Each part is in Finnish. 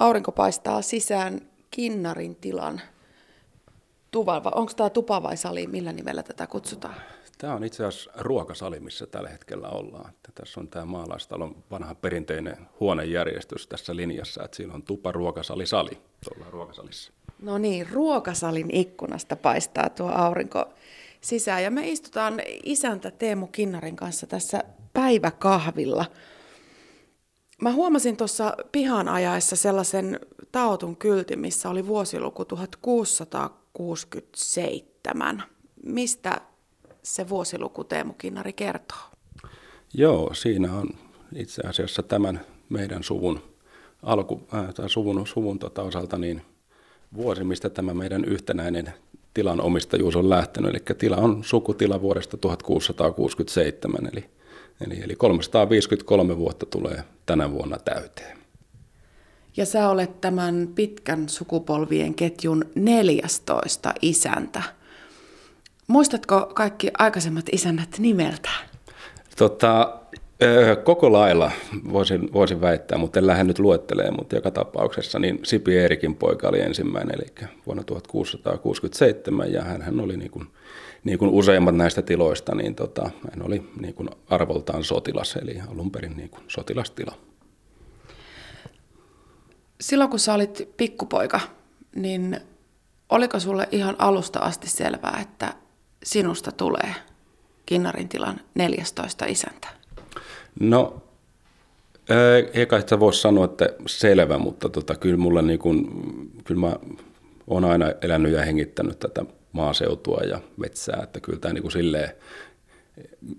Aurinko paistaa sisään Kinnarin tilan tuvan. Onko tämä tupa vai sali? Millä nimellä tätä kutsutaan? Tämä on itse asiassa ruokasali, missä tällä hetkellä ollaan. Että tässä on tämä maalaistalon vanha perinteinen huonejärjestys tässä linjassa, että siinä on tupa, ruokasali, sali. Ollaan ruokasalissa. No niin, ruokasalin ikkunasta paistaa tuo aurinko sisään. Ja me istutaan isäntä Teemu Kinnarin kanssa tässä päiväkahvilla. Mä huomasin tuossa pihan ajaessa sellaisen taotun kyltin, missä oli vuosiluku 1667. Mistä se vuosiluku Teemu Kinnari kertoo? Joo, siinä on itse asiassa tämän meidän suvun alku, äh, tai suvun, suvun tota osalta niin vuosi, mistä tämä meidän yhtenäinen tilan omistajuus on lähtenyt. Eli tila on sukutila vuodesta 1667, eli, eli, eli 353 vuotta tulee tänä vuonna täyteen. Ja sä olet tämän pitkän sukupolvien ketjun 14 isäntä. Muistatko kaikki aikaisemmat isännät nimeltä? Tota, koko lailla voisin, voisin väittää, mutta en lähde nyt luettelemaan, mutta joka tapauksessa niin Sipi Eerikin poika oli ensimmäinen, eli vuonna 1667, ja hän oli niin kuin, niin kuin useimmat näistä tiloista, niin tota, hän oli niin kuin arvoltaan sotilas, eli alun perin niin kuin sotilastila. Silloin kun sä olit pikkupoika, niin oliko sulle ihan alusta asti selvää, että sinusta tulee Kinnarin tilan 14 isäntä? No, eikä sitä voisi sanoa, että selvä, mutta tota, kyllä, mulla niin kuin, kyllä mä olen aina elänyt ja hengittänyt tätä maaseutua ja metsää, että kyllä tämä niin kuin silleen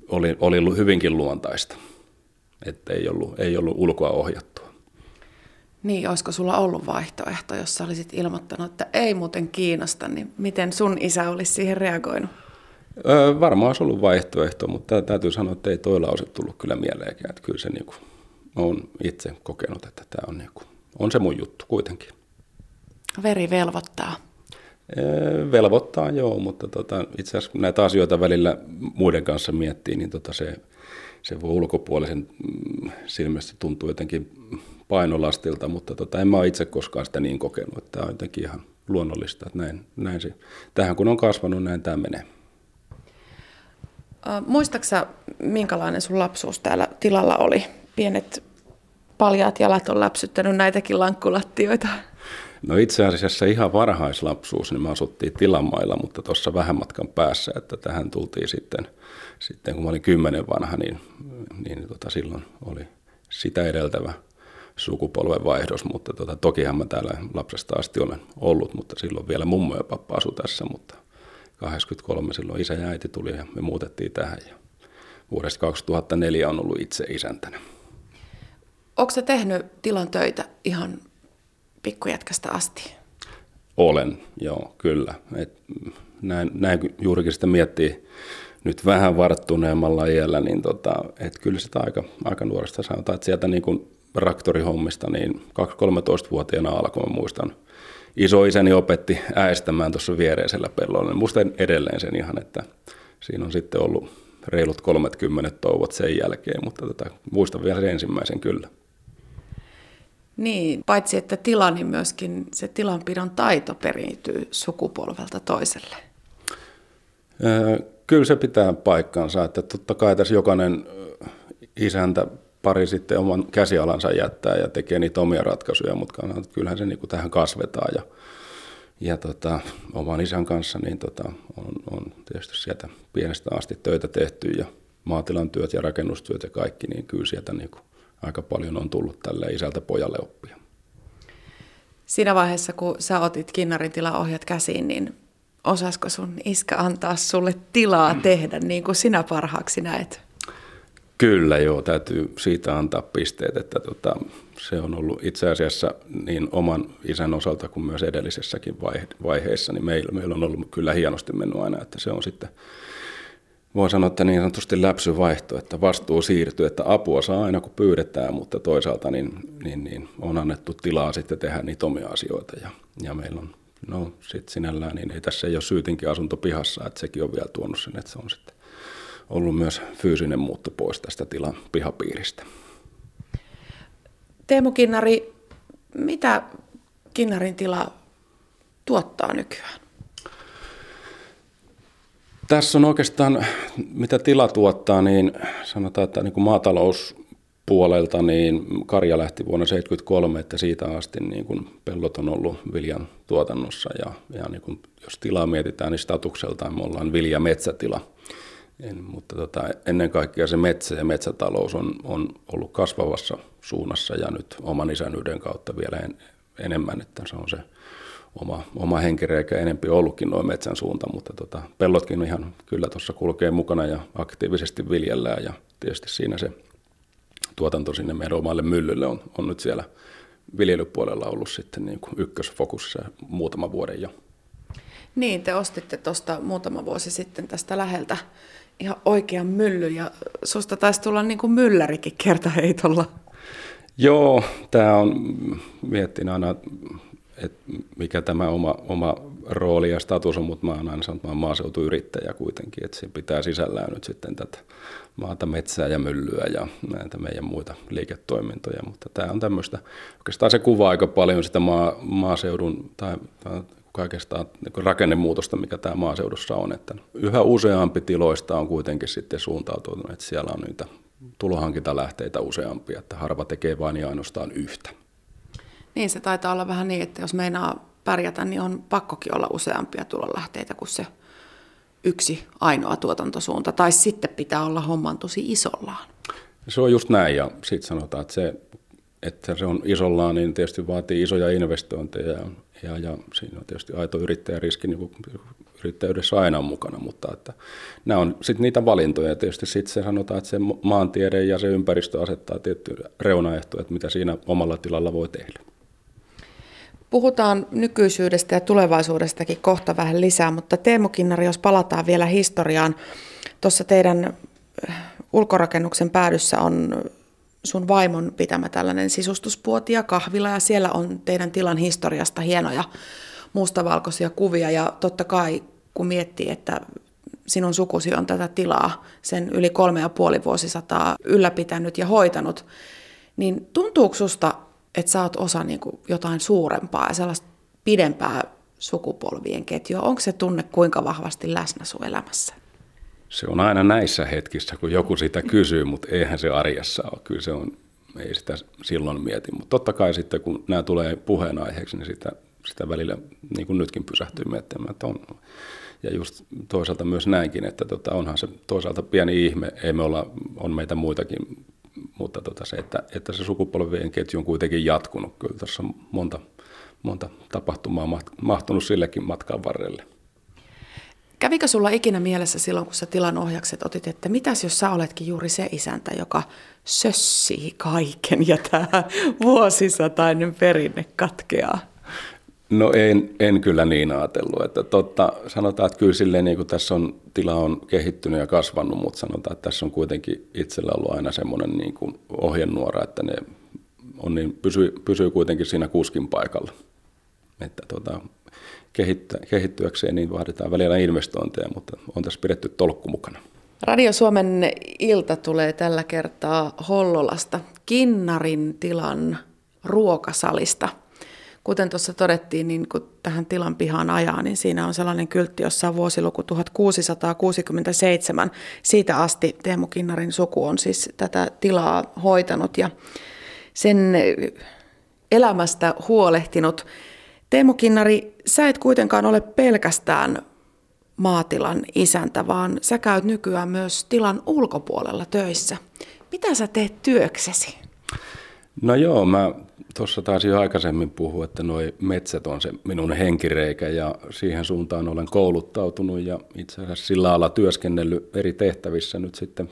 oli, oli hyvinkin luontaista, että ei ollut, ei ollut ulkoa ohjattua. Niin, olisiko sulla ollut vaihtoehto, jos sä olisit ilmoittanut, että ei muuten kiinnosta, niin miten sun isä olisi siihen reagoinut? Öö, varmaan olisi ollut vaihtoehto, mutta täytyy sanoa, että ei toilla olisi tullut kyllä mieleenkään. Että kyllä se niin kuin, olen itse kokenut, että tämä on, niin kuin, on se mun juttu kuitenkin. Veri velvoittaa. Öö, velvoittaa, joo, mutta tota, itse asiassa kun näitä asioita välillä muiden kanssa miettii, niin tota se, se voi ulkopuolisen mm, silmästä tuntuu jotenkin painolastilta, mutta tota, en mä ole itse koskaan sitä niin kokenut, että tämä on jotenkin ihan luonnollista, että näin, näin se, tähän kun on kasvanut, näin tämä menee. Muistaaksä, minkälainen sun lapsuus täällä tilalla oli? Pienet paljaat jalat on läpsyttänyt näitäkin lankkulattioita. No itse asiassa ihan varhaislapsuus, niin me asuttiin tilamailla, mutta tuossa vähän matkan päässä, että tähän tultiin sitten, sitten kun mä olin kymmenen vanha, niin, niin tota, silloin oli sitä edeltävä sukupolven vaihdos, mutta tota, tokihan mä täällä lapsesta asti olen ollut, mutta silloin vielä mummo ja pappa asu tässä, mutta 83 silloin isä ja äiti tuli ja me muutettiin tähän ja vuodesta 2004 on ollut itse isäntänä. Onko se tehnyt tilan töitä ihan pikkujätkästä asti? Olen, joo, kyllä. Et näin, näin juurikin sitä miettii nyt vähän varttuneemmalla iällä, niin tota, et kyllä sitä aika, aika nuoresta sanotaan, että sieltä niin kuin traktorihommista, niin 2-13-vuotiaana alkoi, muistan, isoisäni opetti äästämään tuossa viereisellä pellolla. Muistan edelleen sen ihan, että siinä on sitten ollut reilut 30 touvot sen jälkeen, mutta tota, muistan vielä sen ensimmäisen kyllä. Niin, paitsi että tila, niin myöskin se tilanpidon taito periytyy sukupolvelta toiselle. Kyllä se pitää paikkansa, että totta kai tässä jokainen isäntä pari sitten oman käsialansa jättää ja tekee niitä omia ratkaisuja, mutta kyllähän se niin tähän kasvetaan ja, ja tota, oman isän kanssa niin tota, on, on tietysti sieltä pienestä asti töitä tehty ja maatilan työt ja rakennustyöt ja kaikki, niin kyllä sieltä niin kuin aika paljon on tullut tälle isältä pojalle oppia. Siinä vaiheessa, kun sä otit Kinnarin tilaohjat käsiin, niin osasko sun iskä antaa sulle tilaa tehdä niin kuin sinä parhaaksi näet? Kyllä joo, täytyy siitä antaa pisteet, että tota, se on ollut itse asiassa niin oman isän osalta kuin myös edellisessäkin vaiheessa, niin meillä, meillä on ollut kyllä hienosti mennyt aina, että se on sitten, voi sanoa, että niin sanotusti läpsyvaihto, että vastuu siirtyy, että apua saa aina kun pyydetään, mutta toisaalta niin, niin, niin on annettu tilaa sitten tehdä niitä omia asioita ja, ja meillä on, no sitten sinällään, niin ei tässä ei ole syytinkin asunto pihassa, että sekin on vielä tuonut sen, että se on sitten ollut myös fyysinen muutto pois tästä tilan pihapiiristä. Teemu Kinnari, Mitä Kinnarin tila tuottaa nykyään? Tässä on oikeastaan, mitä tila tuottaa, niin sanotaan, että niin kuin maatalouspuolelta niin karja lähti vuonna 1973, että siitä asti niin kuin pellot on ollut viljan tuotannossa. Ja, ja niin kuin, jos tilaa mietitään, niin statukseltaan me ollaan vilja-metsätila. En, mutta tota, ennen kaikkea se metsä ja metsätalous on, on ollut kasvavassa suunnassa ja nyt oman isänyyden kautta vielä en, enemmän, että se on se oma, oma henkireikä enempi ollutkin noin metsän suunta, mutta tota, pellotkin ihan kyllä tuossa kulkee mukana ja aktiivisesti viljellään ja tietysti siinä se tuotanto sinne meidän omalle myllylle on, on nyt siellä viljelypuolella ollut sitten niin kuin ykkösfokussa muutama vuoden jo. Niin, te ostitte tuosta muutama vuosi sitten tästä läheltä ihan oikean mylly ja susta taisi tulla niin kuin myllärikin kertaheitolla. Joo, tämä on, miettin aina että mikä tämä oma, oma rooli ja status on, mutta mä oon aina sanonut, että mä oon maaseutuyrittäjä kuitenkin, että se pitää sisällään nyt sitten tätä maata, metsää ja myllyä ja näitä meidän muita liiketoimintoja, mutta tämä on tämmöistä, oikeastaan se kuvaa aika paljon sitä maa, maaseudun tai, tai niin rakennemuutosta, mikä tämä maaseudussa on, että yhä useampi tiloista on kuitenkin sitten suuntautunut, että siellä on niitä tulohankintalähteitä useampia, että harva tekee vain ja ainoastaan yhtä. Niin se taitaa olla vähän niin, että jos meinaa pärjätä, niin on pakkokin olla useampia tulonlähteitä kuin se yksi ainoa tuotantosuunta. Tai sitten pitää olla homman tosi isollaan. Se on just näin ja sitten sanotaan, että se, että se on isollaan, niin tietysti vaatii isoja investointeja ja, ja, ja siinä on tietysti aito yrittäjäriski, niin kuin yrittäjyydessä aina on mukana, mutta että nämä on sitten niitä valintoja. Tietysti sitten se sanotaan, että se maantiede ja se ympäristö asettaa tiettyjä reunaehtoja, että mitä siinä omalla tilalla voi tehdä. Puhutaan nykyisyydestä ja tulevaisuudestakin kohta vähän lisää, mutta Teemu Kinnari, jos palataan vielä historiaan, tuossa teidän äh, ulkorakennuksen päädyssä on sun vaimon pitämä tällainen sisustuspuoti ja kahvila ja siellä on teidän tilan historiasta hienoja mustavalkoisia kuvia. Ja totta kai kun miettii, että sinun sukusi on tätä tilaa sen yli kolme ja puoli vuosisataa ylläpitänyt ja hoitanut, niin tuntuuko susta että sä oot osa niin kuin jotain suurempaa ja sellaista pidempää sukupolvien ketjua. Onko se tunne kuinka vahvasti läsnä sun elämässä? Se on aina näissä hetkissä, kun joku sitä kysyy, mutta eihän se arjessa ole. Kyllä se on, ei sitä silloin mieti. Mutta totta kai sitten, kun nämä tulee puheenaiheeksi, niin sitä, sitä välillä, niin kuin nytkin pysähtyy miettimään, että on. Ja just toisaalta myös näinkin, että tota, onhan se toisaalta pieni ihme, ei me olla, on meitä muitakin mutta tota se, että, että se sukupolvien ketju on kuitenkin jatkunut. Kyllä tässä on monta, monta tapahtumaa mahtunut sillekin matkan varrelle. Kävikö sulla ikinä mielessä silloin, kun sä tilan ohjakset otit, että mitäs jos sä oletkin juuri se isäntä, joka sössii kaiken ja tämä vuosisatainen perinne katkeaa? No en, en kyllä niin ajatellut. Että totta, sanotaan, että kyllä silleen, niin kuin tässä on, tila on kehittynyt ja kasvanut, mutta sanotaan, että tässä on kuitenkin itsellä ollut aina semmoinen niin kuin ohjenuora, että ne on niin, pysyy, pysyy kuitenkin siinä kuskin paikalla. Että tota, kehittä, kehittyäkseen niin vaaditaan välillä investointeja, mutta on tässä pidetty tolkku mukana. Radio Suomen ilta tulee tällä kertaa Hollolasta, Kinnarin tilan ruokasalista – kuten tuossa todettiin, niin kun tähän tilan pihaan ajaa, niin siinä on sellainen kyltti, jossa on vuosiluku 1667. Siitä asti Teemu Kinnarin suku on siis tätä tilaa hoitanut ja sen elämästä huolehtinut. Teemu Kinnari, sä et kuitenkaan ole pelkästään maatilan isäntä, vaan sä käyt nykyään myös tilan ulkopuolella töissä. Mitä sä teet työksesi? No joo, mä tuossa taisi jo aikaisemmin puhua, että nuo metsät on se minun henkireikä ja siihen suuntaan olen kouluttautunut ja itse asiassa sillä alalla työskennellyt eri tehtävissä nyt sitten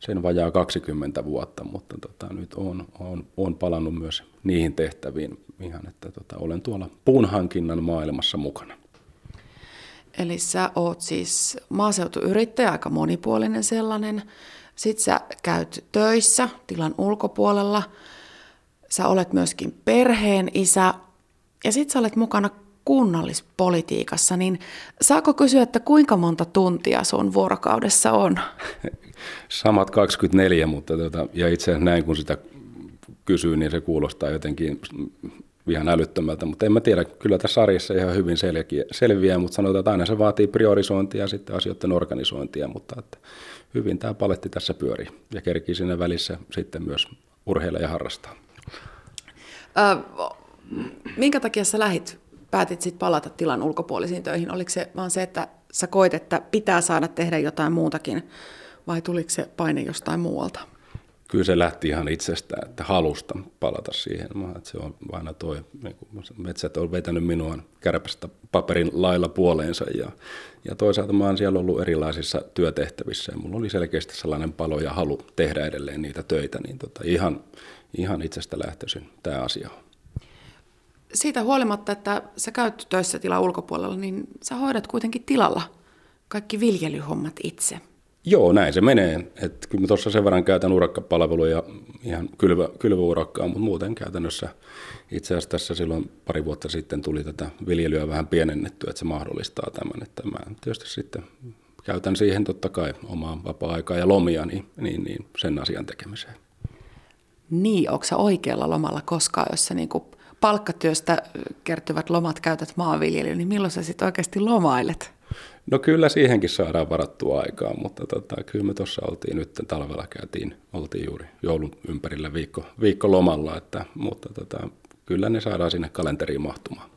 sen vajaa 20 vuotta, mutta tota, nyt olen, olen, olen palannut myös niihin tehtäviin ihan, että tota, olen tuolla puunhankinnan maailmassa mukana. Eli sä oot siis maaseutuyrittäjä, aika monipuolinen sellainen. Sitten sä käyt töissä tilan ulkopuolella – sä olet myöskin perheen isä ja sit sä olet mukana kunnallispolitiikassa, niin saako kysyä, että kuinka monta tuntia sun vuorokaudessa on? Samat 24, mutta tota, ja itse näin kun sitä kysyy, niin se kuulostaa jotenkin ihan älyttömältä, mutta en mä tiedä, kyllä tässä sarjassa ihan hyvin selviä, selviää, mutta sanotaan, että aina se vaatii priorisointia ja sitten asioiden organisointia, mutta että hyvin tämä paletti tässä pyörii ja kerkii siinä välissä sitten myös urheilla ja harrastaa. Ö, minkä takia sä lähit, päätit sitten palata tilan ulkopuolisiin töihin? Oliko se vaan se, että sä koit, että pitää saada tehdä jotain muutakin, vai tuliko se paine jostain muualta? Kyllä se lähti ihan itsestään, että halusta palata siihen. Mä, että se on aina toi, niin metsät on vetänyt minua kärpästä paperin lailla puoleensa ja, ja toisaalta mä oon siellä ollut erilaisissa työtehtävissä ja mulla oli selkeästi sellainen palo ja halu tehdä edelleen niitä töitä, niin tota, ihan, ihan itsestä lähtöisin tämä asia on. Siitä huolimatta, että sä käyt töissä tilan ulkopuolella, niin sä hoidat kuitenkin tilalla kaikki viljelyhommat itse. Joo, näin se menee. Et kyllä mä tuossa sen verran käytän urakkapalveluja ihan kylvä, kylvöurakkaa, mutta muuten käytännössä itse asiassa tässä silloin pari vuotta sitten tuli tätä viljelyä vähän pienennettyä, että se mahdollistaa tämän. Että mä tietysti sitten käytän siihen totta kai omaa vapaa-aikaa ja lomia niin, niin, niin sen asian tekemiseen. Niin, onko oikealla lomalla koskaan, jos sä niinku palkkatyöstä kertyvät lomat käytät maanviljelyyn, niin milloin sä sitten oikeasti lomailet? No kyllä siihenkin saadaan varattua aikaa, mutta tota, kyllä me tuossa oltiin nyt talvella käytiin, oltiin juuri joulun ympärillä viikko, viikko lomalla, että, mutta tota, kyllä ne saadaan sinne kalenteriin mahtumaan.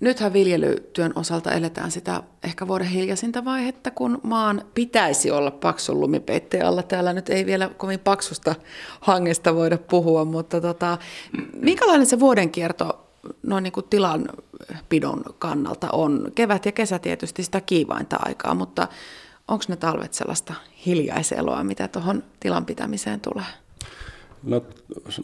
Nythän viljelytyön osalta eletään sitä ehkä vuoden hiljaisinta vaihetta, kun maan pitäisi olla paksun lumipeitteen alla. Täällä nyt ei vielä kovin paksusta hangesta voida puhua, mutta tota, minkälainen se vuoden kierto noin niin kuin tilanpidon kannalta on. Kevät ja kesä tietysti sitä kiivainta aikaa, mutta onko ne talvet sellaista hiljaiseloa, mitä tuohon tilan pitämiseen tulee? No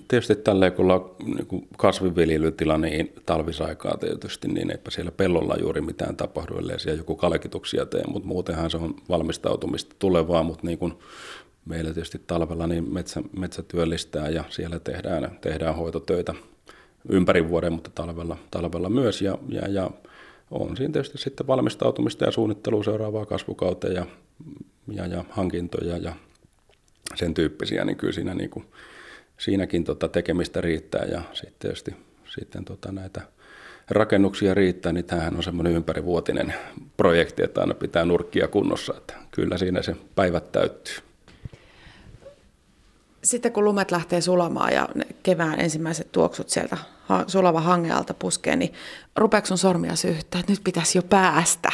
tietysti tälleen, kun ollaan niin kasvinviljelytila, niin talvisaikaa tietysti, niin eipä siellä pellolla juuri mitään tapahdu, ellei siellä joku kalkituksia tee, mutta muutenhan se on valmistautumista tulevaa, mutta niin kuin meillä tietysti talvella niin metsä, metsä työllistää ja siellä tehdään, tehdään hoitotöitä ympäri vuoden, mutta talvella, talvella myös. Ja, ja, ja on siinä tietysti sitten valmistautumista ja suunnittelua seuraavaa kasvukauteen ja, ja, ja hankintoja ja sen tyyppisiä, niin kyllä siinä niin kuin, siinäkin tota tekemistä riittää ja sitten tietysti sitten tota näitä rakennuksia riittää, niin tämähän on semmoinen ympärivuotinen projekti, että aina pitää nurkkia kunnossa, että kyllä siinä se päivät täyttyy sitten kun lumet lähtee sulamaan ja kevään ensimmäiset tuoksut sieltä sulava hangealta puskee, niin rupeeko sun sormia syyttää, että nyt pitäisi jo päästä?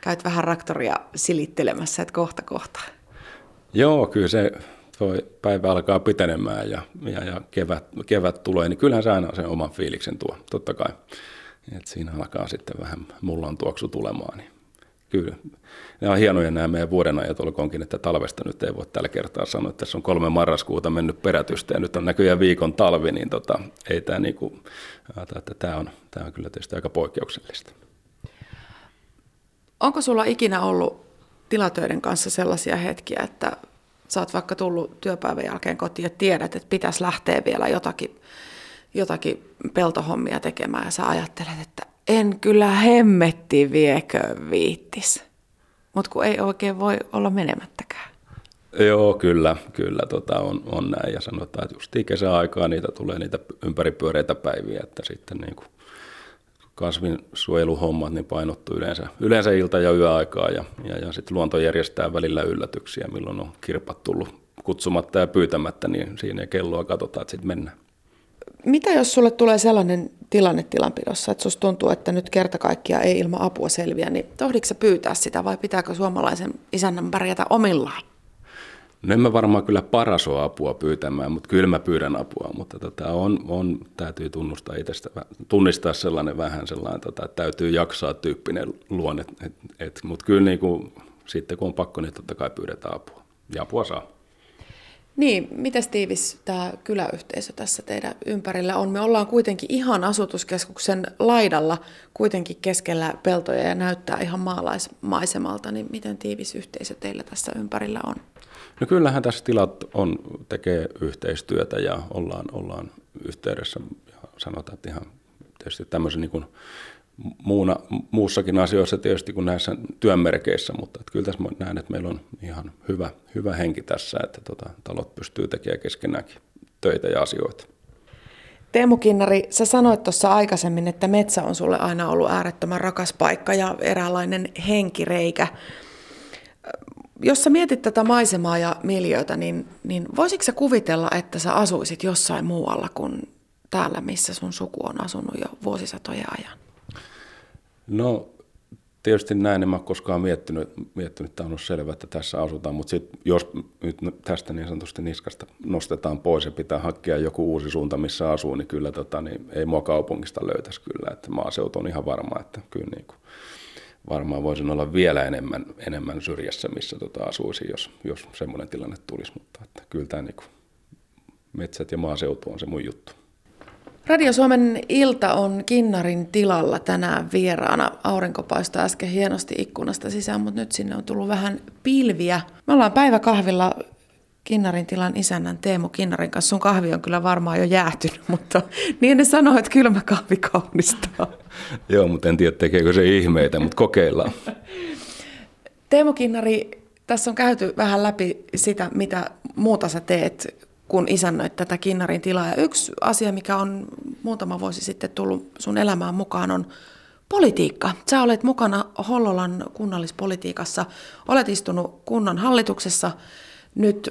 Käyt vähän raktoria silittelemässä, että kohta kohta. Joo, kyllä se toi päivä alkaa pitenemään ja, ja, ja kevät, kevät tulee, niin kyllähän se aina sen oman fiiliksen tuo, totta kai. Et siinä alkaa sitten vähän mullan tuoksu tulemaan. Niin kyllä. Ne on hienoja nämä meidän vuoden ajat, olkoonkin, että talvesta nyt ei voi tällä kertaa sanoa, että tässä on kolme marraskuuta mennyt perätystä ja nyt on näköjään viikon talvi, niin tota, ei tämä niinku, että tämä on, tämä on kyllä tietysti aika poikkeuksellista. Onko sulla ikinä ollut tilatöiden kanssa sellaisia hetkiä, että sä oot vaikka tullut työpäivän jälkeen kotiin ja tiedät, että pitäisi lähteä vielä jotakin, jotakin peltohommia tekemään ja sä ajattelet, että en kyllä hemmetti viekö viittis. Mutta kun ei oikein voi olla menemättäkään. Joo, kyllä, kyllä tota on, on näin. Ja sanotaan, että just kesäaikaa niitä tulee niitä ympäripyöreitä päiviä, että sitten niin kuin kasvinsuojeluhommat niin painottuu yleensä, yleensä ilta- ja yöaikaa ja, ja, ja sitten luonto järjestää välillä yllätyksiä, milloin on kirpat tullut kutsumatta ja pyytämättä, niin siinä kelloa katsotaan, että sitten mennään. Mitä jos sulle tulee sellainen tilanne tilanpidossa, että susta tuntuu, että nyt kerta kaikkia ei ilman apua selviä, niin tohdiko sä pyytää sitä vai pitääkö suomalaisen isännän pärjätä omillaan? No en mä varmaan kyllä paras ole apua pyytämään, mutta kyllä mä pyydän apua, mutta tota on, on, täytyy tunnustaa itsestä, tunnistaa sellainen vähän sellainen, tota, että täytyy jaksaa tyyppinen luonne, mutta kyllä niin kuin, sitten kun on pakko, niin totta kai pyydetään apua ja apua saa. Niin, miten tiivis tämä kyläyhteisö tässä teidän ympärillä on? Me ollaan kuitenkin ihan asutuskeskuksen laidalla, kuitenkin keskellä peltoja ja näyttää ihan maalaismaisemalta, niin miten tiivis yhteisö teillä tässä ympärillä on? No kyllähän tässä tilat on, tekee yhteistyötä ja ollaan, ollaan yhteydessä sanotaan, että ihan tietysti tämmöisen niin kuin muuna, muussakin asioissa tietysti kuin näissä työmerkeissä, mutta että kyllä tässä näen, että meillä on ihan hyvä, hyvä henki tässä, että tota, talot pystyy tekemään keskenäänkin töitä ja asioita. Teemu Kinnari, sä sanoit tuossa aikaisemmin, että metsä on sulle aina ollut äärettömän rakas paikka ja eräänlainen henkireikä. Jos sä mietit tätä maisemaa ja miljöitä, niin, niin voisitko sä kuvitella, että sä asuisit jossain muualla kuin täällä, missä sun suku on asunut jo vuosisatojen ajan? No tietysti näin en mä koskaan miettinyt, miettinyt että on ollut selvä, että tässä asutaan, mutta sit, jos nyt tästä niin sanotusti niskasta nostetaan pois ja pitää hakea joku uusi suunta, missä asuu, niin kyllä tota, niin ei mua kaupungista löytäisi kyllä, että maaseutu on ihan varma, että kyllä niin kuin, varmaan voisin olla vielä enemmän, enemmän syrjässä, missä tota asuisin, jos, jos semmoinen tilanne tulisi, mutta että kyllä tämä niin kuin, metsät ja maaseutu on se mun juttu. Radio Suomen ilta on Kinnarin tilalla tänään vieraana. Aurinko paistaa äsken hienosti ikkunasta sisään, mutta nyt sinne on tullut vähän pilviä. Me ollaan päiväkahvilla Kinnarin tilan isännän Teemu Kinnarin kanssa. Sun kahvi on kyllä varmaan jo jäätynyt, mutta niin ne sanoo, että kylmä kahvi kaunistaa. Joo, mutta en tiedä tekeekö se ihmeitä, mutta kokeillaan. Teemu Kinnari, tässä on käyty vähän läpi sitä, mitä muuta sä teet kun isännöit tätä Kinnarin tilaa. Ja yksi asia, mikä on muutama vuosi sitten tullut sun elämään mukaan, on politiikka. Sä olet mukana Hollolan kunnallispolitiikassa, olet istunut kunnan hallituksessa, nyt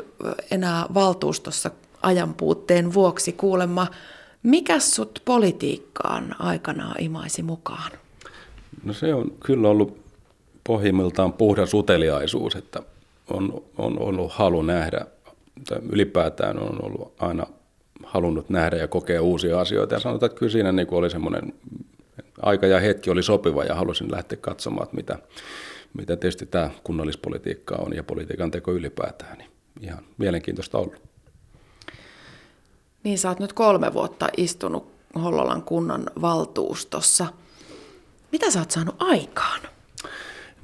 enää valtuustossa ajanpuutteen vuoksi kuulemma. Mikä sut politiikkaan aikanaan imaisi mukaan? No se on kyllä ollut pohjimmiltaan puhdas uteliaisuus, että on, on ollut halu nähdä ylipäätään on ollut aina halunnut nähdä ja kokea uusia asioita. Ja sanotaan, että kyllä siinä niin oli semmoinen aika ja hetki oli sopiva ja halusin lähteä katsomaan, että mitä, mitä tietysti tämä kunnallispolitiikka on ja politiikan teko ylipäätään. Niin ihan mielenkiintoista ollut. Niin sä oot nyt kolme vuotta istunut Hollolan kunnan valtuustossa. Mitä sä oot saanut aikaan?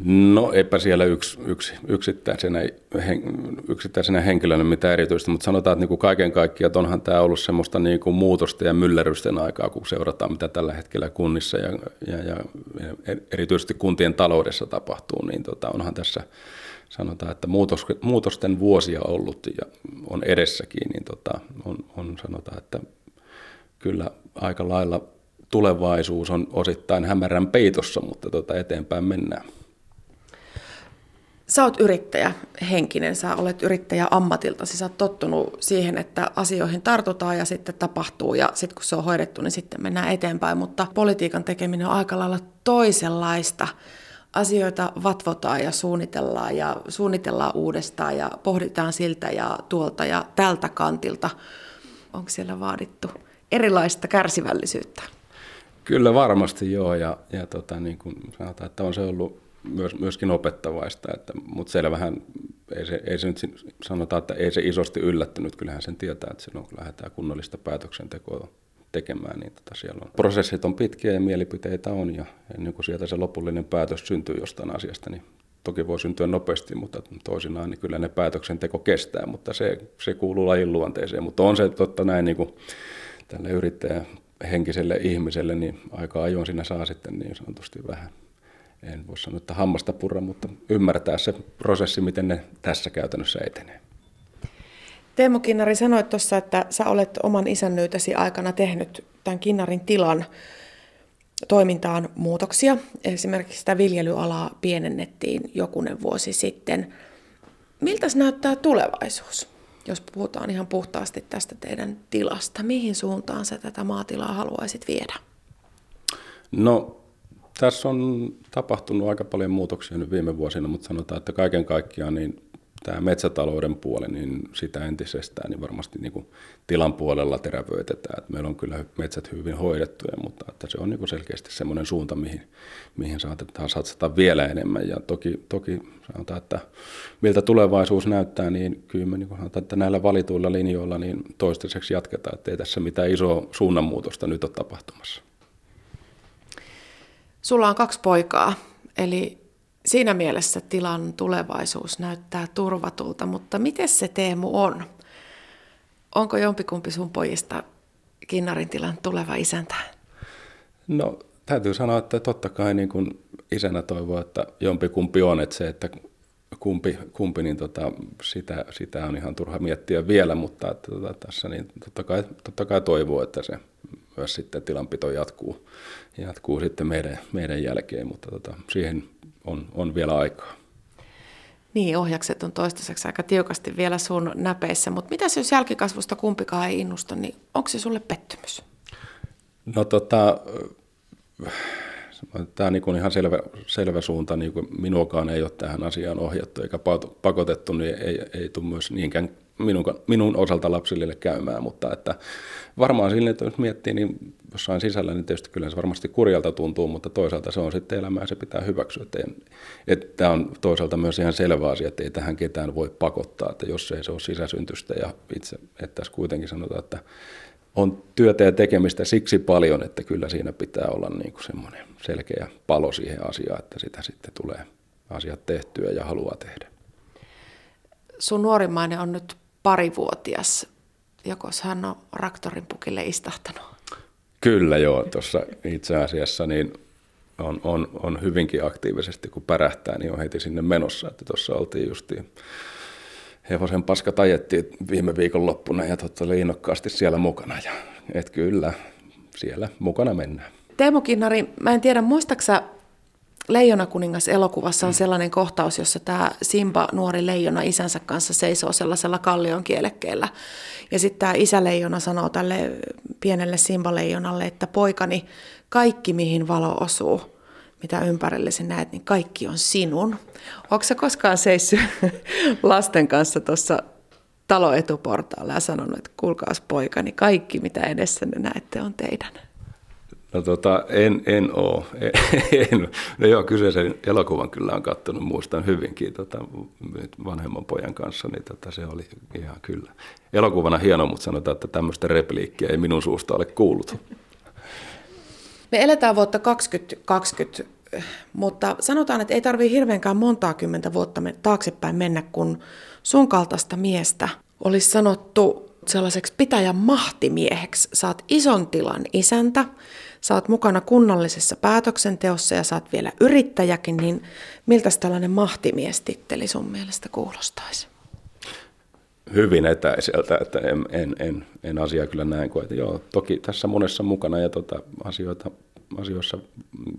No eipä siellä yksi, yksi yksittäisenä, hen, yksittäisenä henkilönä mitä erityistä, mutta sanotaan, että niin kuin kaiken kaikkiaan, onhan tämä ollut semmoista niin kuin muutosta ja myllerrysten aikaa, kun seurataan, mitä tällä hetkellä kunnissa ja, ja, ja erityisesti kuntien taloudessa tapahtuu, niin tota, onhan tässä sanotaan, että muutos, muutosten vuosia ollut ja on edessäkin, niin tota, on, on sanotaan, että kyllä aika lailla tulevaisuus on osittain hämärän peitossa, mutta tota eteenpäin mennään. Sä oot yrittäjä henkinen, sä olet yrittäjä ammatiltasi, sä oot tottunut siihen, että asioihin tartutaan ja sitten tapahtuu ja sitten kun se on hoidettu, niin sitten mennään eteenpäin, mutta politiikan tekeminen on aika lailla toisenlaista. Asioita vatvotaan ja suunnitellaan ja suunnitellaan uudestaan ja pohditaan siltä ja tuolta ja tältä kantilta. Onko siellä vaadittu erilaista kärsivällisyyttä? Kyllä varmasti joo ja, ja tota, niin kuin sanotaan, että on se ollut myös, myöskin opettavaista, että, mutta selvähän ei se, ei se nyt sanotaan, että ei se isosti yllättynyt, kyllähän sen tietää, että silloin kun lähdetään kunnollista päätöksentekoa tekemään, niin tota siellä on, prosessit on pitkiä ja mielipiteitä on ja ennen kuin sieltä se lopullinen päätös syntyy jostain asiasta, niin toki voi syntyä nopeasti, mutta toisinaan niin kyllä ne päätöksenteko kestää, mutta se, se kuuluu lajin luonteeseen, mutta on se totta näin niin kuin tälle yrittäjä henkiselle ihmiselle, niin aika ajoin siinä saa sitten niin sanotusti vähän en voi sanoa, että hammasta purra, mutta ymmärtää se prosessi, miten ne tässä käytännössä etenee. Teemu Kinnari sanoi tuossa, että sä olet oman isännyytesi aikana tehnyt tämän Kinnarin tilan toimintaan muutoksia. Esimerkiksi sitä viljelyalaa pienennettiin jokunen vuosi sitten. Miltä se näyttää tulevaisuus, jos puhutaan ihan puhtaasti tästä teidän tilasta? Mihin suuntaan sä tätä maatilaa haluaisit viedä? No tässä on tapahtunut aika paljon muutoksia nyt viime vuosina, mutta sanotaan, että kaiken kaikkiaan niin tämä metsätalouden puoli, niin sitä entisestään niin varmasti niin kuin tilan puolella terävöitetään. Että meillä on kyllä metsät hyvin hoidettuja, mutta että se on niin kuin selkeästi semmoinen suunta, mihin, mihin saatetaan satsata vielä enemmän. Ja toki, toki sanotaan, että miltä tulevaisuus näyttää, niin kyllä me niin sanotaan, että näillä valituilla linjoilla niin toistaiseksi jatketaan, että ei tässä mitään isoa suunnanmuutosta nyt ole tapahtumassa. Sulla on kaksi poikaa, eli siinä mielessä tilan tulevaisuus näyttää turvatulta, mutta miten se Teemu on? Onko jompikumpi sun pojista Kinnarin tilan tuleva isäntä? No täytyy sanoa, että totta kai niin kuin isänä toivoo, että jompikumpi on, että se, että kumpi, kumpi niin tota, sitä, sitä, on ihan turha miettiä vielä, mutta että, tota, tässä niin totta kai, totta kai toivoo, että se myös sitten tilanpito jatkuu, jatkuu sitten meidän, meidän jälkeen, mutta tota, siihen on, on vielä aikaa. Niin, ohjakset on toistaiseksi aika tiukasti vielä sun näpeissä, mutta mitä jos jälkikasvusta kumpikaan ei innosta, niin onko se sulle pettymys? No tota, Tämä on niin ihan selvä, selvä suunta, niin kuin minuakaan ei ole tähän asiaan ohjattu eikä pakotettu, niin ei, ei tule myös niinkään minun, minun osalta lapsille käymään, mutta että varmaan sille, että jos miettii, niin jossain sisällä, niin tietysti kyllä se varmasti kurjalta tuntuu, mutta toisaalta se on sitten elämää se pitää hyväksyä. Että, että tämä on toisaalta myös ihan selvä asia, että ei tähän ketään voi pakottaa, että jos ei se ole sisäsyntystä ja itse, että tässä kuitenkin sanotaan, että on työtä ja tekemistä siksi paljon, että kyllä siinä pitää olla niin kuin semmoinen selkeä palo siihen asiaan, että sitä sitten tulee asiat tehtyä ja haluaa tehdä. Sun nuorimmainen on nyt parivuotias. Jokos hän on raktorin pukille istahtanut? Kyllä joo, tuossa itse asiassa niin on, on, on hyvinkin aktiivisesti, kun pärähtää, niin on heti sinne menossa. Että tuossa oltiin justiin hevosen paska tajettiin viime viikon loppuna ja totta oli innokkaasti siellä mukana. Ja, et kyllä, siellä mukana mennään. Teemu Kinnari, mä en tiedä, muistaksa Leijona kuningas elokuvassa on sellainen kohtaus, jossa tämä Simba, nuori leijona, isänsä kanssa seisoo sellaisella kallion kielekkeellä. Ja sitten tämä isäleijona sanoo tälle pienelle Simba-leijonalle, että poikani, kaikki mihin valo osuu, mitä ympärillesi näet, niin kaikki on sinun. Onko sä koskaan seissyt lasten kanssa tuossa taloetuportaalla ja sanonut, että kuulkaas poikani, kaikki mitä edessä näette on teidän? No tota, en, en oo. En, no joo, kyseisen elokuvan kyllä on katsonut, muistan hyvinkin tota, nyt vanhemman pojan kanssa, niin tota, se oli ihan kyllä. Elokuvana hieno, mutta sanotaan, että tämmöistä repliikkiä ei minun suusta ole kuullut. Me eletään vuotta 2020, mutta sanotaan, että ei tarvitse hirveänkään montaa kymmentä vuotta taaksepäin mennä, kun sun kaltaista miestä olisi sanottu sellaiseksi pitäjän mahtimieheksi. Saat ison tilan isäntä, sä oot mukana kunnallisessa päätöksenteossa ja saat vielä yrittäjäkin, niin miltä tällainen mahtimiestitteli sun mielestä kuulostaisi? Hyvin etäiseltä, että en, en, en, en asiaa kyllä näin koe. Joo, toki tässä monessa mukana ja tota, asioita, asioissa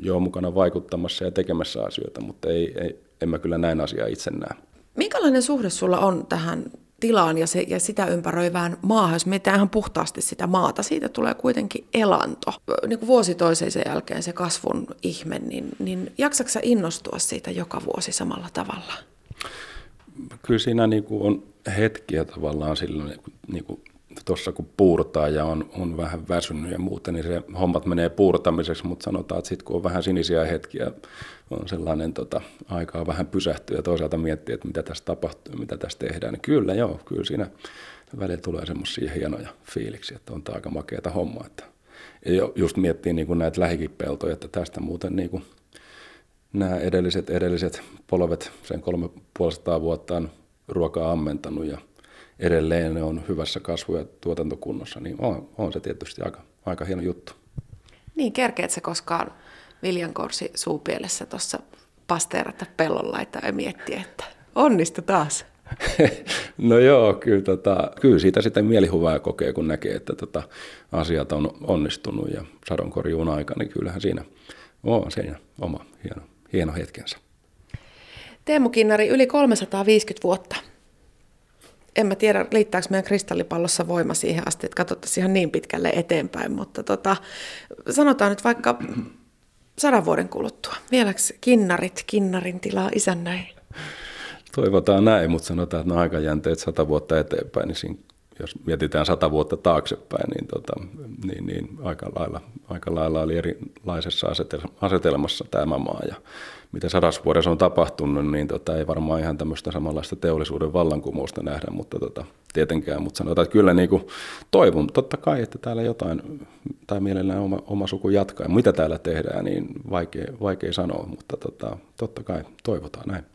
jo mukana vaikuttamassa ja tekemässä asioita, mutta ei, ei, en mä kyllä näin asiaa itse näe. Minkälainen suhde sulla on tähän tilaan ja, se, ja sitä ympäröivään maahan, jos mietitään ihan puhtaasti sitä maata, siitä tulee kuitenkin elanto. Niin kuin vuosi toisen jälkeen se kasvun ihme, niin, niin jaksatko innostua siitä joka vuosi samalla tavalla? Kyllä siinä niin kuin on hetkiä tavallaan silloin, niin kuin tuossa kun puurtaa ja on, on vähän väsynyt ja muuta, niin se hommat menee puurtamiseksi, mutta sanotaan, että sitten kun on vähän sinisiä hetkiä, on sellainen tota, aikaa vähän pysähtyä ja toisaalta miettiä, että mitä tässä tapahtuu, mitä tässä tehdään, niin kyllä joo, kyllä siinä välillä tulee semmoisia hienoja fiiliksiä, että on tämä aika makeata hommaa. Että, ja just miettii niin kuin näitä lähikipeltoja, että tästä muuten niin kuin nämä edelliset, edelliset polvet sen kolme vuotta on ruokaa ammentanut ja edelleen ne on hyvässä kasvu- ja tuotantokunnossa, niin on, on se tietysti aika, aika hieno juttu. Niin, kerkeet se koskaan viljankorsi suupielessä tuossa pasteerata pellon laitaa ja miettiä, että onnistu taas. no joo, kyllä, tota, kyllä siitä sitten mielihuvaa kokee, kun näkee, että tota, asiat on onnistunut ja sadonkorjuun aika, niin kyllähän siinä on siinä oma hieno, hieno hetkensä. Teemu Kinnari, yli 350 vuotta en mä tiedä, liittääkö meidän kristallipallossa voima siihen asti, että katsottaisiin ihan niin pitkälle eteenpäin, mutta tota, sanotaan nyt vaikka sadan vuoden kuluttua. Vieläkö kinnarit, kinnarin tilaa isännöi? Toivotaan näin, mutta sanotaan, että ne aikajänteet sata vuotta eteenpäin, niin siinä, jos mietitään sata vuotta taaksepäin, niin, tota, niin, niin aika, lailla, aika lailla oli erilaisessa asetelmassa tämä maa. Ja mitä sadassa vuodessa on tapahtunut, niin tota, ei varmaan ihan tämmöistä samanlaista teollisuuden vallankumousta nähdä, mutta tota, tietenkään. Mutta sanotaan, että kyllä niin kuin, toivon totta kai, että täällä jotain, tai mielellään oma, oma suku jatkaa. Ja mitä täällä tehdään, niin vaikea, vaikea sanoa, mutta tota, totta kai toivotaan näin.